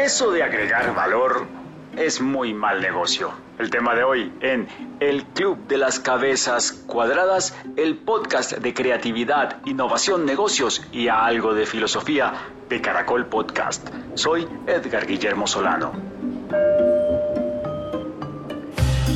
Eso de agregar valor es muy mal negocio. El tema de hoy en El Club de las Cabezas Cuadradas, el podcast de creatividad, innovación, negocios y algo de filosofía de Caracol Podcast. Soy Edgar Guillermo Solano.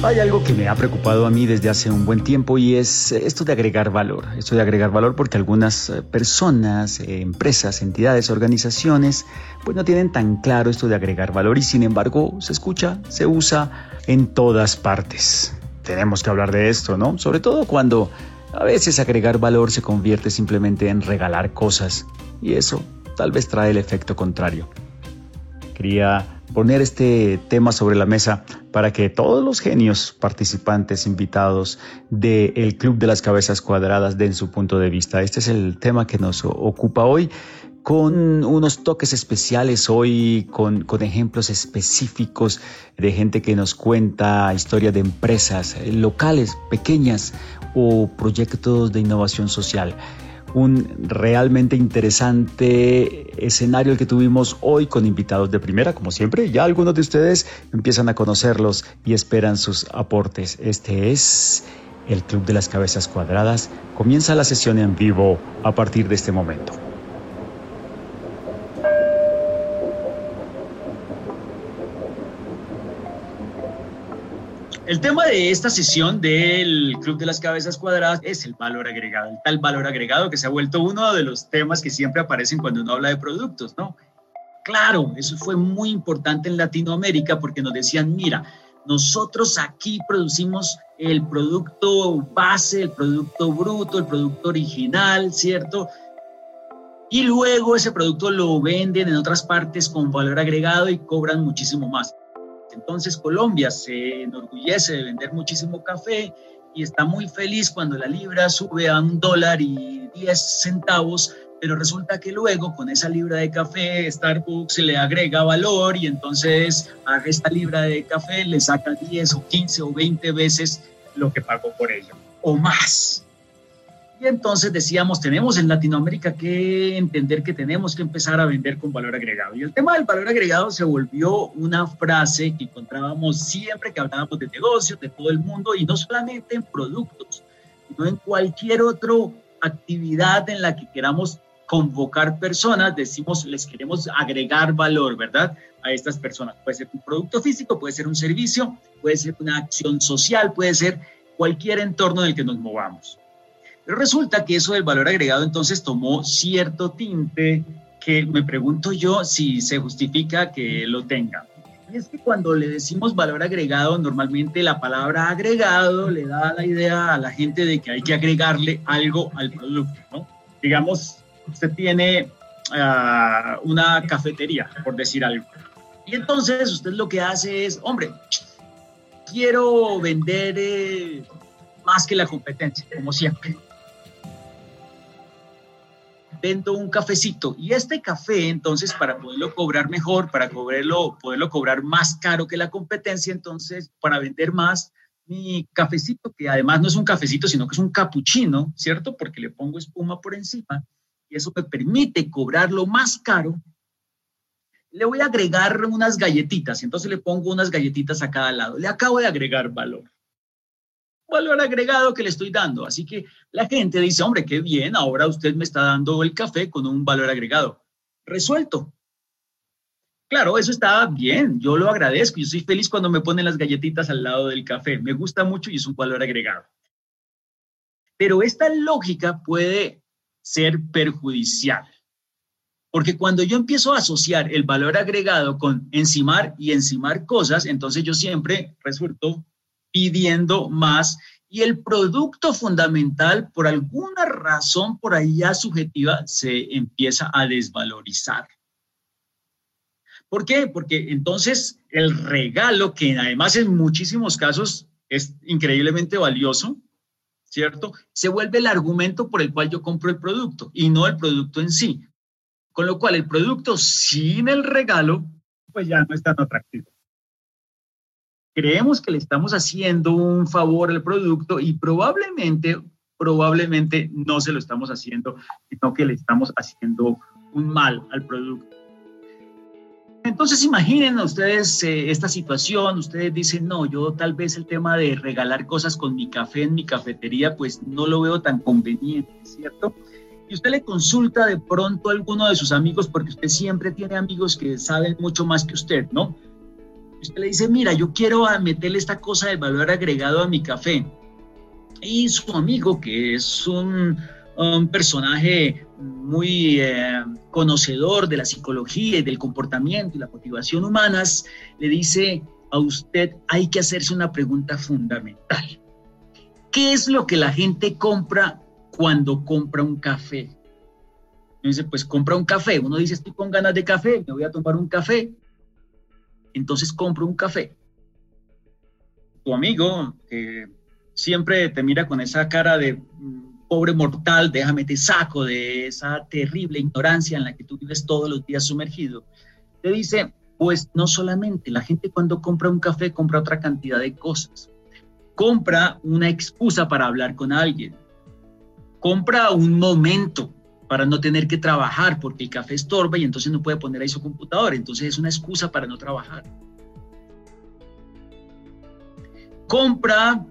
Hay algo que me ha preocupado a mí desde hace un buen tiempo y es esto de agregar valor. Esto de agregar valor porque algunas eh, personas, eh, empresas, entidades, organizaciones, pues no tienen tan claro esto de agregar valor y sin embargo se escucha, se usa en todas partes. Tenemos que hablar de esto, ¿no? Sobre todo cuando a veces agregar valor se convierte simplemente en regalar cosas y eso tal vez trae el efecto contrario. Quería poner este tema sobre la mesa para que todos los genios participantes invitados del Club de las Cabezas Cuadradas den su punto de vista. Este es el tema que nos ocupa hoy con unos toques especiales hoy, con, con, ejemplos específicos de gente que nos cuenta historias de empresas locales, pequeñas o proyectos de innovación social un realmente interesante escenario el que tuvimos hoy con invitados de primera, como siempre. Ya algunos de ustedes empiezan a conocerlos y esperan sus aportes. Este es el Club de las Cabezas Cuadradas. Comienza la sesión en vivo a partir de este momento. El tema de esta sesión del Club de las Cabezas Cuadradas es el valor agregado, el tal valor agregado que se ha vuelto uno de los temas que siempre aparecen cuando uno habla de productos, ¿no? Claro, eso fue muy importante en Latinoamérica porque nos decían, mira, nosotros aquí producimos el producto base, el producto bruto, el producto original, ¿cierto? Y luego ese producto lo venden en otras partes con valor agregado y cobran muchísimo más. Entonces Colombia se enorgullece de vender muchísimo café y está muy feliz cuando la libra sube a un dólar y 10 centavos, pero resulta que luego con esa libra de café Starbucks le agrega valor y entonces a esta libra de café le saca 10 o 15 o 20 veces lo que pagó por ella o más. Entonces decíamos, tenemos en Latinoamérica que entender que tenemos que empezar a vender con valor agregado. Y el tema del valor agregado se volvió una frase que encontrábamos siempre que hablábamos de negocios, de todo el mundo, y no solamente en productos, sino en cualquier otra actividad en la que queramos convocar personas, decimos, les queremos agregar valor, ¿verdad? A estas personas. Puede ser un producto físico, puede ser un servicio, puede ser una acción social, puede ser cualquier entorno en el que nos movamos. Pero resulta que eso del valor agregado entonces tomó cierto tinte que me pregunto yo si se justifica que lo tenga. Y es que cuando le decimos valor agregado, normalmente la palabra agregado le da la idea a la gente de que hay que agregarle algo al producto, ¿no? Digamos, usted tiene ah, una cafetería, por decir algo. Y entonces usted lo que hace es, hombre, quiero vender eh, más que la competencia, como siempre vendo un cafecito y este café entonces para poderlo cobrar mejor, para poderlo, poderlo cobrar más caro que la competencia, entonces para vender más, mi cafecito, que además no es un cafecito, sino que es un capuchino, ¿cierto? Porque le pongo espuma por encima y eso me permite cobrarlo más caro. Le voy a agregar unas galletitas, entonces le pongo unas galletitas a cada lado. Le acabo de agregar valor valor agregado que le estoy dando. Así que la gente dice, hombre, qué bien, ahora usted me está dando el café con un valor agregado. Resuelto. Claro, eso está bien, yo lo agradezco, yo soy feliz cuando me ponen las galletitas al lado del café, me gusta mucho y es un valor agregado. Pero esta lógica puede ser perjudicial, porque cuando yo empiezo a asociar el valor agregado con encimar y encimar cosas, entonces yo siempre resulto pidiendo más y el producto fundamental, por alguna razón por ya subjetiva, se empieza a desvalorizar. ¿Por qué? Porque entonces el regalo, que además en muchísimos casos es increíblemente valioso, ¿cierto? Se vuelve el argumento por el cual yo compro el producto y no el producto en sí. Con lo cual el producto sin el regalo, pues ya no es tan atractivo creemos que le estamos haciendo un favor al producto y probablemente, probablemente no se lo estamos haciendo, sino que le estamos haciendo un mal al producto. Entonces imaginen ustedes eh, esta situación, ustedes dicen, no, yo tal vez el tema de regalar cosas con mi café en mi cafetería, pues no lo veo tan conveniente, ¿cierto? Y usted le consulta de pronto a alguno de sus amigos, porque usted siempre tiene amigos que saben mucho más que usted, ¿no? Usted le dice, mira, yo quiero meterle esta cosa de valor agregado a mi café. Y su amigo, que es un, personaje muy eh, conocedor de la psicología y del comportamiento y la motivación humanas, le dice a usted, hay que hacerse una pregunta fundamental. ¿Qué es lo que la gente compra cuando compra un café? dice, pues compra un café. Uno dice, estoy con ganas de café, me voy a tomar un café. Entonces compro un café. Tu amigo, que siempre te mira con esa cara de mm, pobre mortal, déjame te saco de esa terrible ignorancia en la que tú vives todos los días sumergido, te dice, pues no solamente, la gente cuando compra un café compra otra cantidad de cosas. Compra una excusa para hablar con alguien. Compra un momento para no tener que trabajar porque el café estorba y entonces no puede poner ahí su computador. Entonces es una excusa para no trabajar. Compra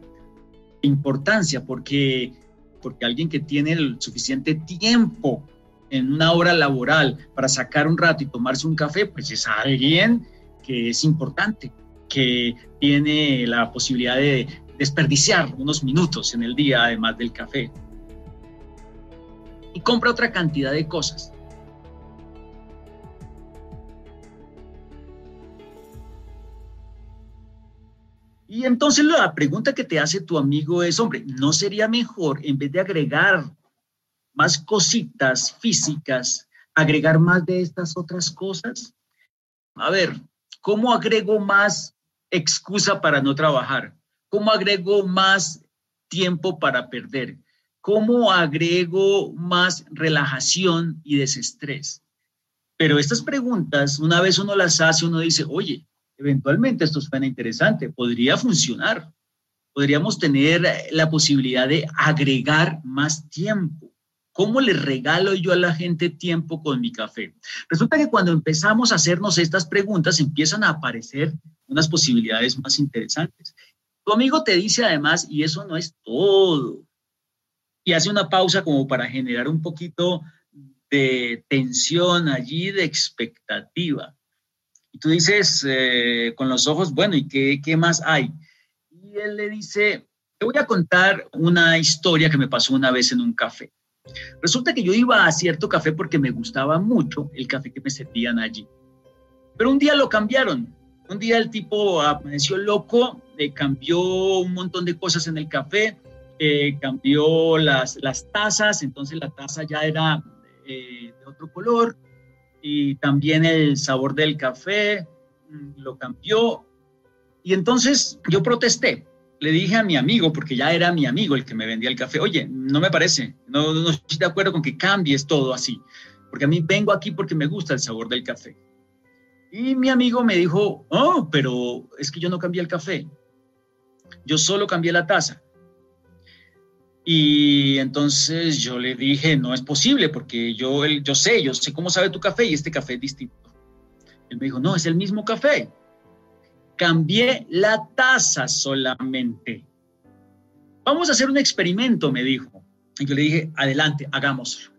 importancia porque, porque alguien que tiene el suficiente tiempo en una hora laboral para sacar un rato y tomarse un café, pues es alguien que es importante, que tiene la posibilidad de desperdiciar unos minutos en el día además del café. Y compra otra cantidad de cosas. Y entonces la pregunta que te hace tu amigo es, hombre, ¿no sería mejor en vez de agregar más cositas físicas, agregar más de estas otras cosas? A ver, ¿cómo agrego más excusa para no trabajar? ¿Cómo agrego más tiempo para perder? ¿Cómo agrego más relajación y desestrés? Pero estas preguntas, una vez uno las hace, uno dice, oye, eventualmente esto suena interesante, podría funcionar. Podríamos tener la posibilidad de agregar más tiempo. ¿Cómo le regalo yo a la gente tiempo con mi café? Resulta que cuando empezamos a hacernos estas preguntas empiezan a aparecer unas posibilidades más interesantes. Tu amigo te dice además, y eso no es todo, y hace una pausa como para generar un poquito de tensión allí, de expectativa. Y tú dices eh, con los ojos, bueno, ¿y qué, qué más hay? Y él le dice, te voy a contar una historia que me pasó una vez en un café. Resulta que yo iba a cierto café porque me gustaba mucho el café que me servían allí. Pero un día lo cambiaron. Un día el tipo amaneció loco, eh, cambió un montón de cosas en el café, eh, cambió las, las tazas, entonces la taza ya era de otro color, y también el sabor del café mm, lo cambió. Y entonces yo protesté. Le dije a mi amigo, porque ya era mi amigo el que me vendía el café, oye, no me parece, no, no estoy de acuerdo con que cambies todo así, porque a mí vengo aquí porque me gusta el sabor del café. Y mi amigo me dijo, oh, pero es que yo no cambié el café, yo solo cambié la taza. Y entonces yo le dije, no es posible porque yo, yo sé, yo sé cómo sabe tu café y este café es distinto. Él me dijo, no, es el mismo café. Cambié la taza solamente. Vamos a hacer un experimento, me dijo. Y yo le dije, adelante, hagámoslo.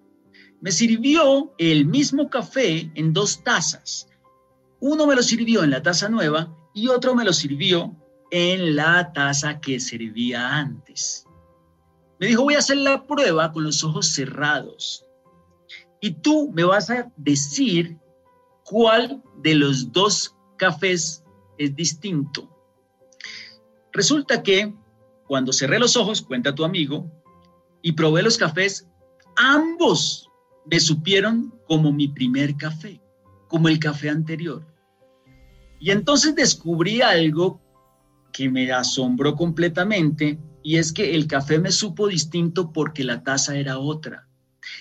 Me sirvió el mismo café en dos tazas. Uno me lo sirvió en la taza nueva y otro me lo sirvió en la taza que servía antes. Me dijo, voy a hacer la prueba con los ojos cerrados. Y tú me vas a decir cuál de los dos cafés es distinto. Resulta que cuando cerré los ojos, cuenta tu amigo, y probé los cafés, ambos me supieron como mi primer café, como el café anterior. Y entonces descubrí algo que me asombró completamente y es que el café me supo distinto porque la taza era otra.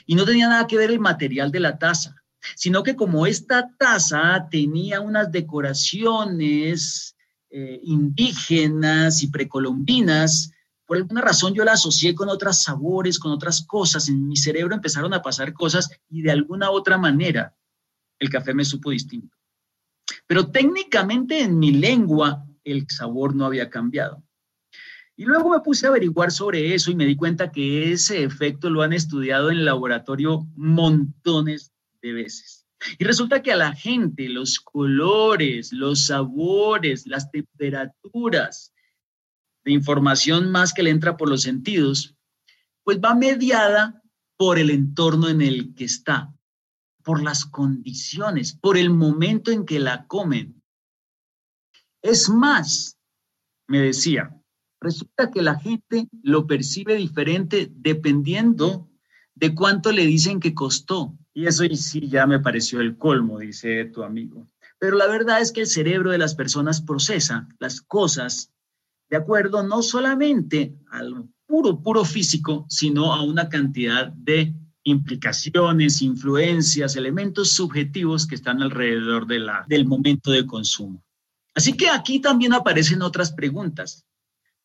Y no tenía nada que ver el material de la taza, sino que como esta taza tenía unas decoraciones eh, indígenas y precolombinas, por alguna razón yo la asocié con otros sabores, con otras cosas. En mi cerebro empezaron a pasar cosas y de alguna otra manera el café me supo distinto. Pero técnicamente en mi lengua el sabor no había cambiado. Y luego me puse a averiguar sobre eso y me di cuenta que ese efecto lo han estudiado en el laboratorio montones de veces. Y resulta que a la gente los colores, los sabores, las temperaturas de información más que le entra por los sentidos, pues va mediada por el entorno en el que está, por las condiciones, por el momento en que la comen. Es más, me decía, resulta que la gente lo percibe diferente dependiendo de cuánto le dicen que costó. Y eso sí ya me pareció el colmo, dice tu amigo. Pero la verdad es que el cerebro de las personas procesa las cosas de acuerdo no solamente al puro, puro físico, sino a una cantidad de implicaciones, influencias, elementos subjetivos que están alrededor del momento de consumo. Así que aquí también aparecen otras preguntas.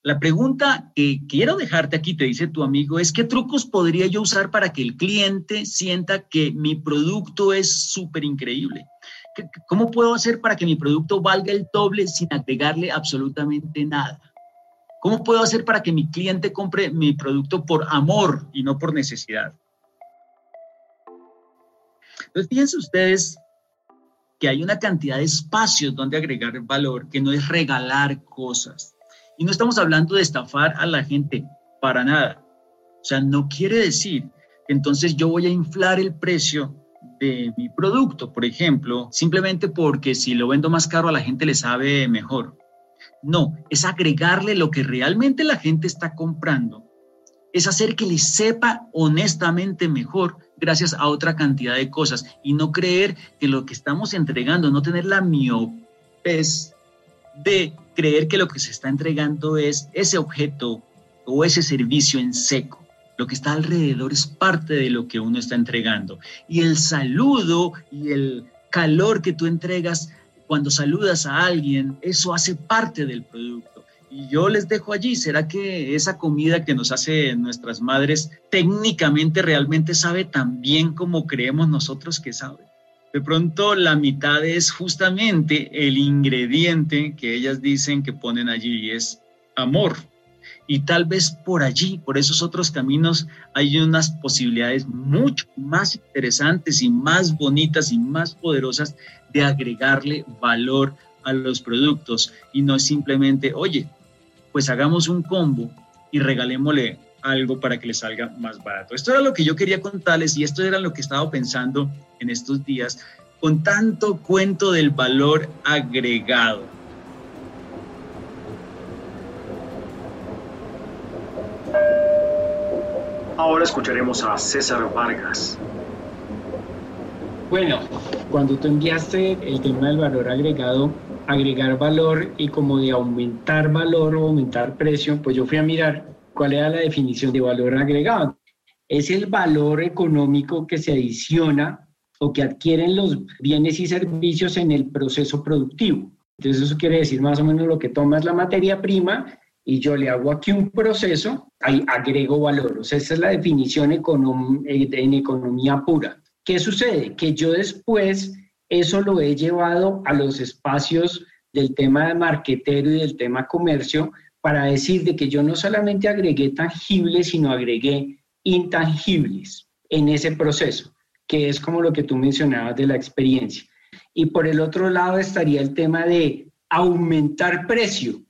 La pregunta que quiero dejarte aquí, te dice tu amigo, es qué trucos podría yo usar para que el cliente sienta que mi producto es súper increíble. ¿Cómo puedo hacer para que mi producto valga el doble sin agregarle absolutamente nada? ¿Cómo puedo hacer para que mi cliente compre mi producto por amor y no por necesidad? Entonces, fíjense ustedes que hay una cantidad de espacios donde agregar valor, que no es regalar cosas. Y no estamos hablando de estafar a la gente para nada. O sea, no quiere decir que entonces yo voy a inflar el precio de mi producto, por ejemplo, simplemente porque si lo vendo más caro a la gente le sabe mejor. No, es agregarle lo que realmente la gente está comprando. Es hacer que le sepa honestamente mejor gracias a otra cantidad de cosas y no creer que lo que estamos entregando, no tener la miopes de creer que lo que se está entregando es ese objeto o ese servicio en seco. Lo que está alrededor es parte de lo que uno está entregando. Y el saludo y el calor que tú entregas cuando saludas a alguien, eso hace parte del producto. Y yo les dejo allí, ¿será que esa comida que nos hace nuestras madres técnicamente realmente sabe tan bien como creemos nosotros que sabe? De pronto la mitad es justamente el ingrediente que ellas dicen que ponen allí y es amor. Y tal vez por allí, por esos otros caminos, hay unas posibilidades mucho más interesantes y más bonitas y más poderosas de agregarle valor a los productos y no simplemente, oye, pues hagamos un combo y regalémosle algo para que le salga más barato. Esto era lo que yo quería contarles y esto era lo que estaba pensando en estos días con tanto cuento del valor agregado. Ahora escucharemos a César Vargas. Bueno, cuando tú enviaste el tema del valor agregado, agregar valor y como de aumentar valor o aumentar precio, pues yo fui a mirar cuál era la definición de valor agregado. Es el valor económico que se adiciona o que adquieren los bienes y servicios en el proceso productivo. Entonces eso quiere decir más o menos lo que tomas la materia prima y yo le hago aquí un proceso, ahí agrego valor. O sea, esa es la definición eh, en economía pura. ¿Qué sucede? Que yo después eso lo he llevado a los espacios del tema de marquetero y del tema comercio para decir de que yo no solamente agregué tangibles, sino agregué intangibles en ese proceso, que es como lo que tú mencionabas de la experiencia. Y por el otro lado estaría el tema de aumentar precio.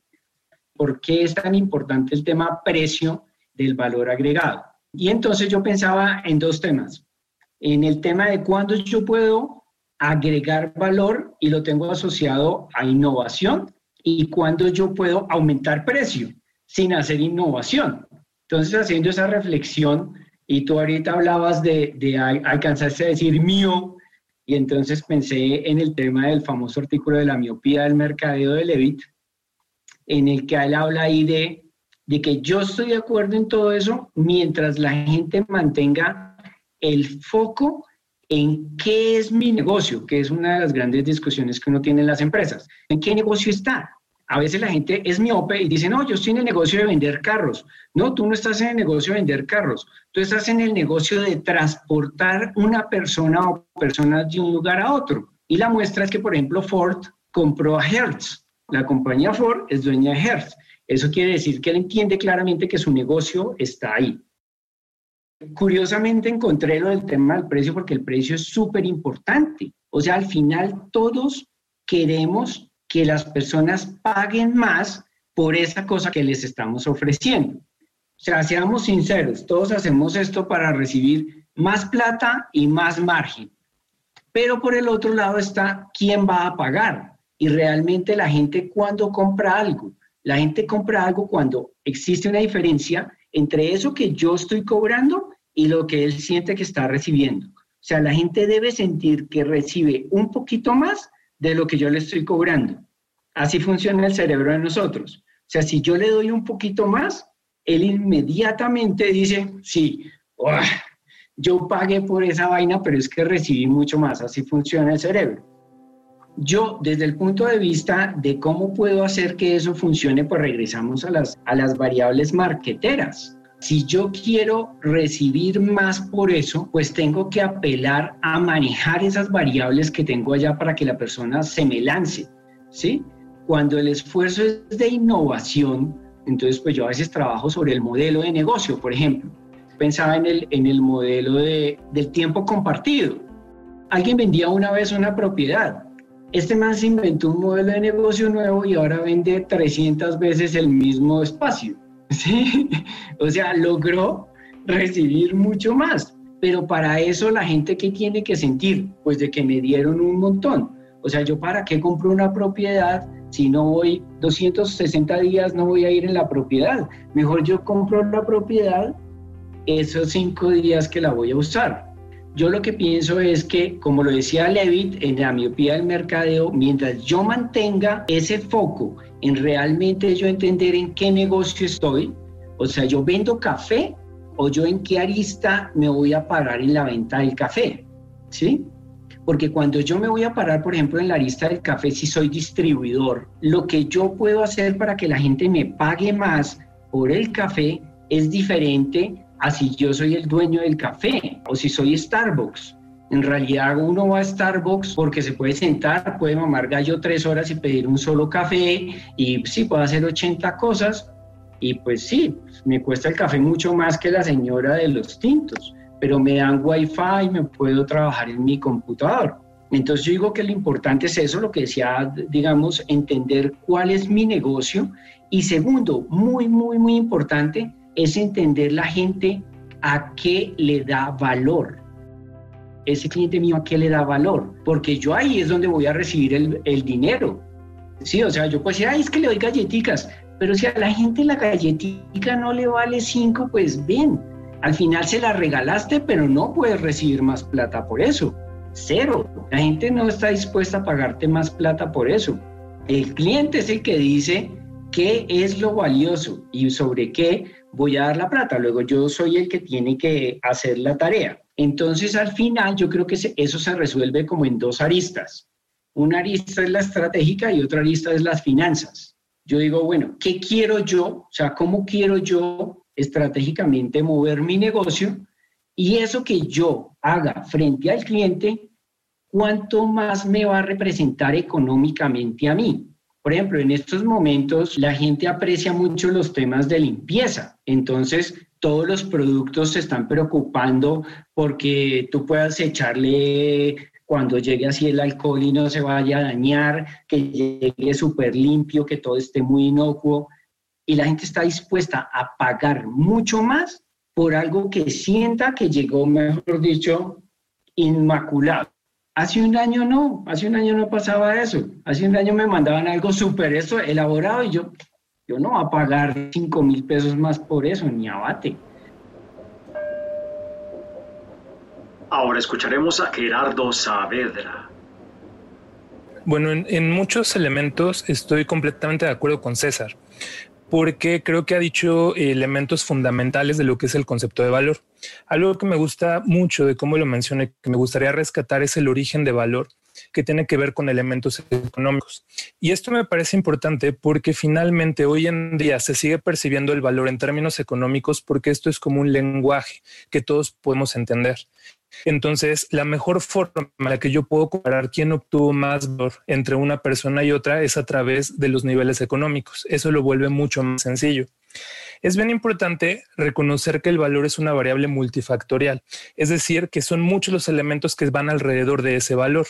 ¿Por qué es tan importante el tema precio del valor agregado? Y entonces yo pensaba en dos temas en el tema de cuándo yo puedo agregar valor y lo tengo asociado a innovación y cuándo yo puedo aumentar precio sin hacer innovación. Entonces, haciendo esa reflexión, y tú ahorita hablabas de, de alcanzarse a decir mío, y entonces pensé en el tema del famoso artículo de la miopía del mercadeo de Levitt, en el que él habla ahí de, de que yo estoy de acuerdo en todo eso mientras la gente mantenga el foco en qué es mi negocio, que es una de las grandes discusiones que uno tiene en las empresas. ¿En qué negocio está? A veces la gente es miope y dice, no, yo estoy en el negocio de vender carros. No, tú no estás en el negocio de vender carros. Tú estás en el negocio de transportar una persona o personas de un lugar a otro. Y la muestra es que, por ejemplo, Ford compró a Hertz. La compañía Ford es dueña de Hertz. Eso quiere decir que él entiende claramente que su negocio está ahí. Curiosamente encontré lo del tema del precio porque el precio es súper importante. O sea, al final todos queremos que las personas paguen más por esa cosa que les estamos ofreciendo. O sea, seamos sinceros, todos hacemos esto para recibir más plata y más margen. Pero por el otro lado está quién va a pagar. Y realmente la gente cuando compra algo, la gente compra algo cuando existe una diferencia entre eso que yo estoy cobrando y lo que él siente que está recibiendo. O sea, la gente debe sentir que recibe un poquito más de lo que yo le estoy cobrando. Así funciona el cerebro de nosotros. O sea, si yo le doy un poquito más, él inmediatamente dice, sí, yo pagué por esa vaina, pero es que recibí mucho más. Así funciona el cerebro. Yo, desde el punto de vista de cómo puedo hacer que eso funcione, pues regresamos a las, a las variables marqueteras. Si yo quiero recibir más por eso, pues tengo que apelar a manejar esas variables que tengo allá para que la persona se me lance, ¿sí? Cuando el esfuerzo es de innovación, entonces pues yo a veces trabajo sobre el modelo de negocio, por ejemplo. Pensaba en el, en el modelo de, del tiempo compartido. Alguien vendía una vez una propiedad este man se inventó un modelo de negocio nuevo y ahora vende 300 veces el mismo espacio. ¿sí? O sea, logró recibir mucho más. Pero para eso la gente que tiene que sentir, pues de que me dieron un montón. O sea, yo para qué compro una propiedad si no voy 260 días, no voy a ir en la propiedad. Mejor yo compro la propiedad esos cinco días que la voy a usar. Yo lo que pienso es que, como lo decía Levitt, en la miopía del mercadeo, mientras yo mantenga ese foco en realmente yo entender en qué negocio estoy, o sea, yo vendo café o yo en qué arista me voy a parar en la venta del café, ¿sí? Porque cuando yo me voy a parar, por ejemplo, en la arista del café, si soy distribuidor, lo que yo puedo hacer para que la gente me pague más por el café es diferente así yo soy el dueño del café o si soy Starbucks. En realidad uno va a Starbucks porque se puede sentar, puede mamar gallo tres horas y pedir un solo café y sí, puedo hacer 80 cosas y pues sí, me cuesta el café mucho más que la señora de los tintos, pero me dan wifi y me puedo trabajar en mi computador. Entonces yo digo que lo importante es eso, lo que decía, digamos, entender cuál es mi negocio y segundo, muy, muy, muy importante, es entender la gente a qué le da valor. Ese cliente mío a qué le da valor, porque yo ahí es donde voy a recibir el, dinero. Sí, o sea, yo puedo decir, ay, es que le doy galletitas, pero si a la gente la galletica no le vale cinco, pues bien, al final se la regalaste, pero no puedes recibir más plata por eso. Cero. La gente no está dispuesta a pagarte más plata por eso. El cliente es el que dice qué es lo valioso y sobre qué voy a dar la plata, luego yo soy el que tiene que hacer la tarea. Entonces, al final, yo creo que eso se resuelve como en dos aristas. Una arista es la estratégica y otra arista es las finanzas. Yo digo, bueno, ¿qué quiero yo? O sea, ¿cómo quiero yo estratégicamente mover mi negocio? Y eso que yo haga frente al cliente, ¿cuánto más me va a representar económicamente a mí? Por ejemplo, en estos momentos la gente aprecia mucho los temas de limpieza. Entonces, todos los productos se están preocupando porque tú puedas echarle cuando llegue así el alcohol y no se vaya a dañar, que llegue súper limpio, que todo esté muy inocuo. Y la gente está dispuesta a pagar mucho más por algo que sienta que llegó, mejor dicho, inmaculado. Hace un año no, hace un año no pasaba eso. Hace un año me mandaban algo súper eso, elaborado y yo, yo no voy a pagar 5 mil pesos más por eso, ni abate. Ahora escucharemos a Gerardo Saavedra. Bueno, en, en, muchos elementos estoy completamente de acuerdo con César porque creo que ha dicho elementos fundamentales de lo que es el concepto de valor. Algo que me gusta mucho de cómo lo menciona, que me gustaría rescatar es el origen de valor que tiene que ver con elementos económicos. Y esto me parece importante porque finalmente hoy en día se sigue percibiendo el valor en términos económicos porque esto es como un lenguaje que todos podemos entender. Entonces, la mejor forma en la que yo puedo comparar quién obtuvo más valor entre una persona y otra es a través de los niveles económicos. Eso lo vuelve mucho más sencillo. Es bien importante reconocer que el valor es una variable multifactorial, es decir, que son muchos los elementos que van alrededor de ese valor.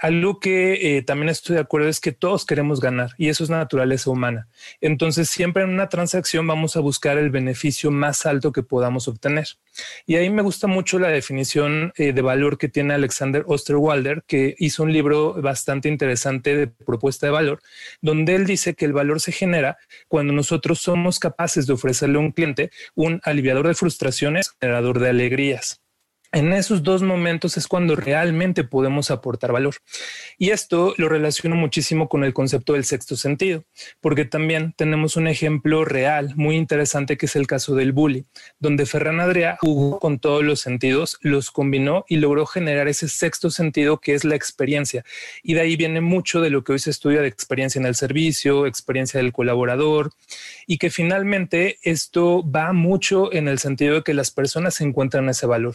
Algo que eh, también estoy de acuerdo es que todos queremos ganar y eso es naturaleza humana. Entonces, siempre en una transacción vamos a buscar el beneficio más alto que podamos obtener. Y ahí me gusta mucho la definición eh, de valor que tiene Alexander Osterwalder, que hizo un libro bastante interesante de propuesta de valor, donde él dice que el valor se genera cuando nosotros somos capaces de ofrecerle a un cliente un aliviador de frustraciones, generador de alegrías. En esos dos momentos es cuando realmente podemos aportar valor. Y esto lo relaciono muchísimo con el concepto del sexto sentido, porque también tenemos un ejemplo real muy interesante que es el caso del bully, donde Ferran Adrià jugó con todos los sentidos, los combinó y logró generar ese sexto sentido que es la experiencia. Y de ahí viene mucho de lo que hoy se estudia de experiencia en el servicio, experiencia del colaborador, y que finalmente esto va mucho en el sentido de que las personas encuentran ese valor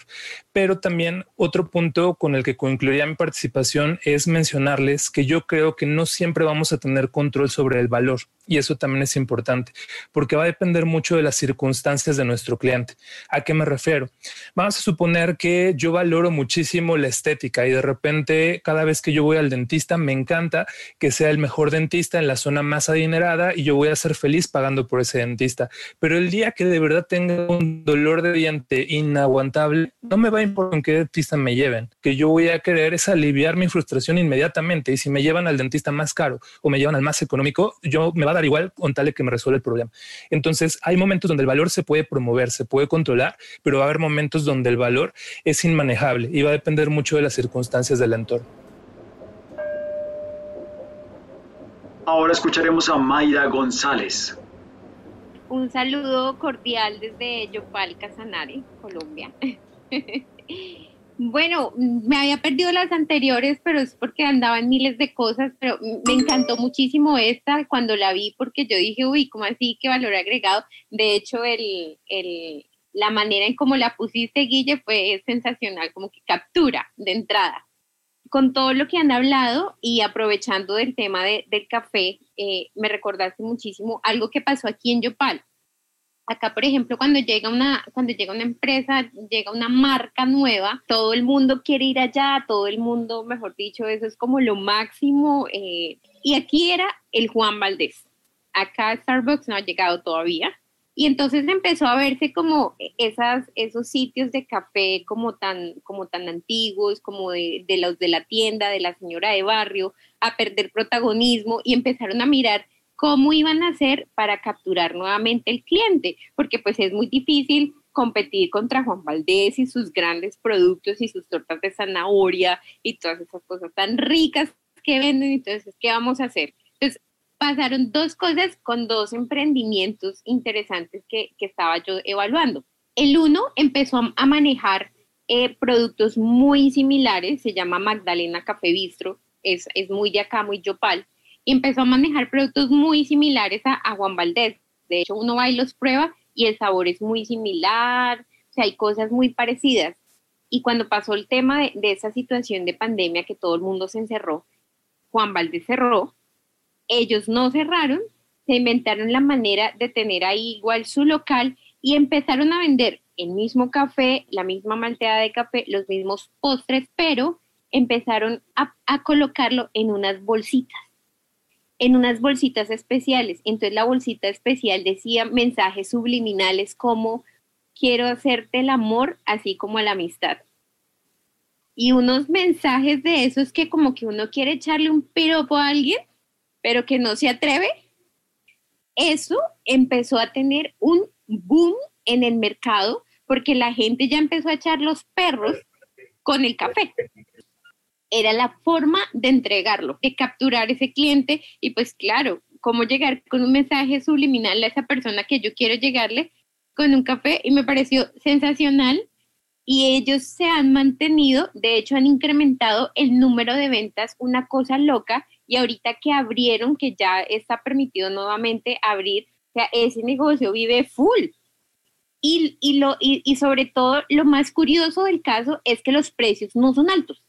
pero también otro punto con el que concluiría mi participación es mencionarles que yo creo que no siempre vamos a tener control sobre el valor. Y eso también es importante, porque va a depender mucho de las circunstancias de nuestro cliente. ¿A qué me refiero? Vamos a suponer que yo valoro muchísimo la estética y de repente cada vez que yo voy al dentista me encanta que sea el mejor dentista en la zona más adinerada y yo voy a ser feliz pagando por ese dentista. Pero el día que de verdad tenga un dolor de diente inaguantable, no me va a importar en qué dentista me lleven. Que yo voy a querer es aliviar mi frustración inmediatamente y si me llevan al dentista más caro o me llevan al más económico, yo me va dar igual con tal de que me resuelva el problema. Entonces, hay momentos donde el valor se puede promover, se puede controlar, pero va a haber momentos donde el valor es inmanejable y va a depender mucho de las circunstancias del entorno. Ahora escucharemos a Mayra González. Un saludo cordial desde Yopal, Casanare, Colombia. Bueno, me había perdido las anteriores, pero es porque andaba en miles de cosas, pero me encantó muchísimo esta cuando la vi porque yo dije, uy, ¿cómo así? ¿Qué valor agregado? De hecho, el, el, la manera en cómo la pusiste, Guille, fue sensacional, como que captura de entrada. Con todo lo que han hablado y aprovechando del tema de, del café, eh, me recordaste muchísimo algo que pasó aquí en Yopal Acá, por ejemplo, cuando llega una, cuando llega una empresa, llega una marca nueva, todo el mundo quiere ir allá, todo el mundo, mejor dicho, eso es como lo máximo. Eh, y aquí era el Juan Valdés. Acá Starbucks no ha llegado todavía. Y entonces empezó a verse como esas, esos sitios de café como tan, como tan antiguos, como de, de los de la tienda, de la señora de barrio, a perder protagonismo y empezaron a mirar cómo iban a hacer para capturar nuevamente el cliente, porque pues es muy difícil competir contra Juan Valdés y sus grandes productos y sus tortas de zanahoria y todas esas cosas tan ricas que venden. Entonces, ¿qué vamos a hacer? Entonces, pasaron dos cosas con dos emprendimientos interesantes que, estaba yo evaluando. El uno empezó a, manejar eh, productos muy similares, se llama Magdalena Café Bistro, es, es muy de acá, muy yopal, empezó a manejar productos muy similares a, Juan Valdés. De hecho, uno va y los prueba y el sabor es muy similar, o sea, hay cosas muy parecidas. Y cuando pasó el tema de, esa situación de pandemia que todo el mundo se encerró, Juan Valdés cerró, ellos no cerraron, se inventaron la manera de tener ahí igual su local y empezaron a vender el mismo café, la misma malteada de café, los mismos postres, pero empezaron a colocarlo en unas bolsitas en unas bolsitas especiales. Entonces la bolsita especial decía mensajes subliminales como quiero hacerte el amor así como la amistad. Y unos mensajes de esos que como que uno quiere echarle un piropo a alguien, pero que no se atreve. Eso empezó a tener un boom en el mercado porque la gente ya empezó a echar los perros con el café era la forma de entregarlo, de capturar ese cliente y pues claro, cómo llegar con un mensaje subliminal a esa persona que yo quiero llegarle con un café y me pareció sensacional y ellos se han mantenido, de hecho han incrementado el número de ventas, una cosa loca, y ahorita que abrieron, que ya está permitido nuevamente abrir, o sea, ese negocio vive full. Y, y, lo, y, y sobre todo, lo más curioso del caso es que los precios no son altos.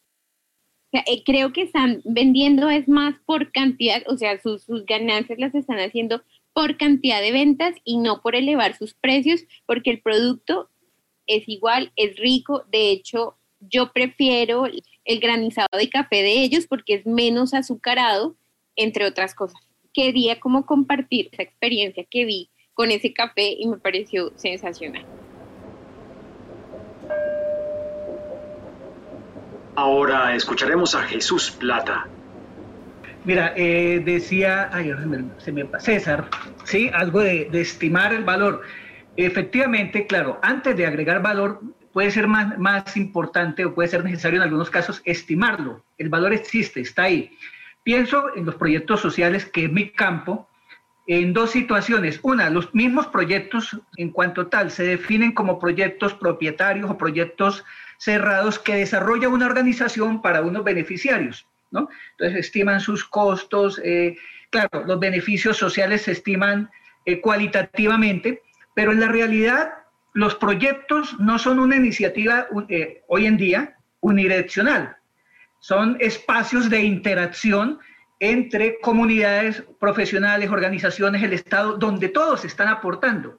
Eh, creo que están vendiendo es más por cantidad, o sea, sus, sus ganancias las están haciendo por cantidad de ventas y no por elevar sus precios, porque el producto es igual, es rico. De hecho, yo prefiero el granizado de café de ellos porque es menos azucarado, entre otras cosas. Quería como compartir esa experiencia que vi con ese café y me pareció sensacional. Ahora escucharemos a Jesús Plata. Mira, eh, decía ay, se me, César, ¿sí? Algo de, de, estimar el valor. Efectivamente, claro, antes de agregar valor, puede ser más, más importante o puede ser necesario en algunos casos estimarlo. El valor existe, está ahí. Pienso en los proyectos sociales, que es mi campo, en dos situaciones. Una, los mismos proyectos en cuanto tal se definen como proyectos propietarios o proyectos cerrados que desarrolla una organización para unos beneficiarios. ¿no? Entonces estiman sus costos, eh, claro, los beneficios sociales se estiman eh, cualitativamente, pero en la realidad los proyectos no son una iniciativa eh, hoy en día unidireccional, son espacios de interacción entre comunidades profesionales, organizaciones, el Estado, donde todos están aportando.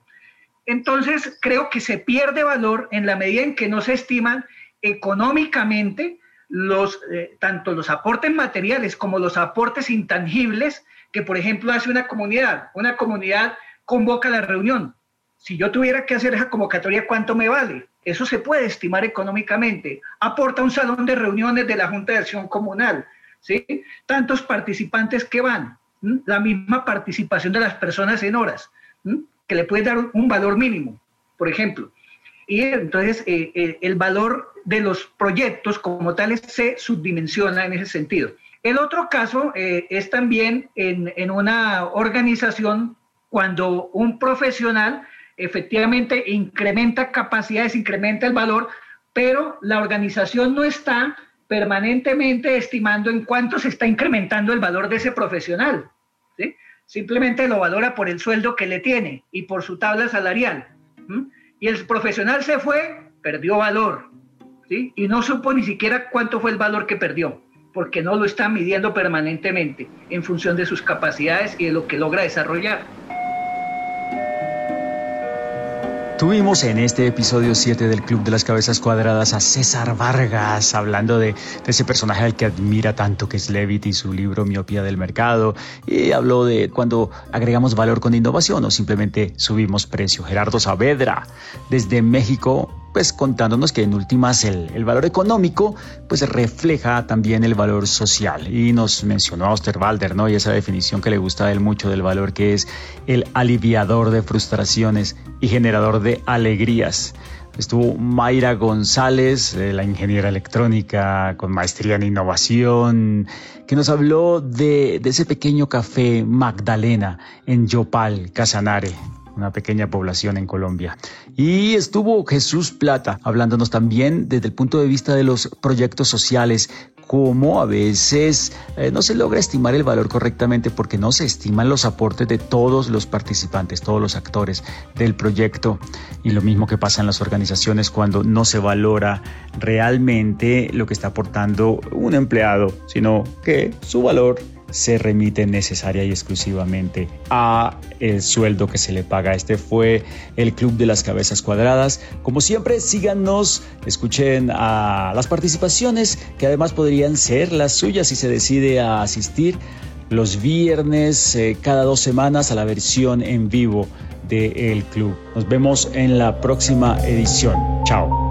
Entonces, creo que se pierde valor en la medida en que no se estiman económicamente los, eh, tanto los aportes materiales como los aportes intangibles que, por ejemplo, hace una comunidad. Una comunidad convoca la reunión. Si yo tuviera que hacer esa convocatoria, ¿cuánto me vale? Eso se puede estimar económicamente. Aporta un salón de reuniones de la Junta de Acción Comunal. ¿Sí? Tantos participantes que van. La misma participación de las personas en horas, que le puede dar un valor mínimo, por ejemplo. Y entonces eh, eh, el valor de los proyectos como tales se subdimensiona en ese sentido. El otro caso eh, es también en, en, una organización cuando un profesional efectivamente incrementa capacidades, incrementa el valor, pero la organización no está permanentemente estimando en cuánto se está incrementando el valor de ese profesional. ¿sí? Simplemente lo valora por el sueldo que le tiene y por su tabla salarial. y el profesional se fue, perdió valor, ¿sí? Y no supo ni siquiera cuánto fue el valor que perdió, porque no lo está midiendo permanentemente en función de sus capacidades y de lo que logra desarrollar. Tuvimos en este episodio 7 del Club de las Cabezas Cuadradas a César Vargas hablando de, ese personaje al que admira tanto que es Levitt y su libro Miopía del Mercado y habló de cuando agregamos valor con innovación o simplemente subimos precio. Gerardo Saavedra desde México pues contándonos que en últimas el, el, valor económico pues refleja también el valor social y nos mencionó a Osterwalder, ¿no? Y esa definición que le gusta a él mucho del valor que es el aliviador de frustraciones y generador de alegrías. Estuvo Mayra González, la ingeniera electrónica con maestría en innovación, que nos habló de, de ese pequeño café Magdalena en Yopal, Casanare, una pequeña población en Colombia. Y estuvo Jesús Plata hablándonos también desde el punto de vista de los proyectos sociales, cómo a veces eh, no se logra estimar el valor correctamente porque no se estiman los aportes de todos los participantes, todos los actores del proyecto. Y lo mismo que pasa en las organizaciones cuando no se valora realmente lo que está aportando un empleado, sino que su valor se remite necesaria y exclusivamente a el sueldo que se le paga. Este fue el Club de las Cabezas Cuadradas. Como siempre, síganos, escuchen a las participaciones que además podrían ser las suyas si se decide a asistir los viernes eh, cada dos semanas a la versión en vivo del club. Nos vemos en la próxima edición. Chao.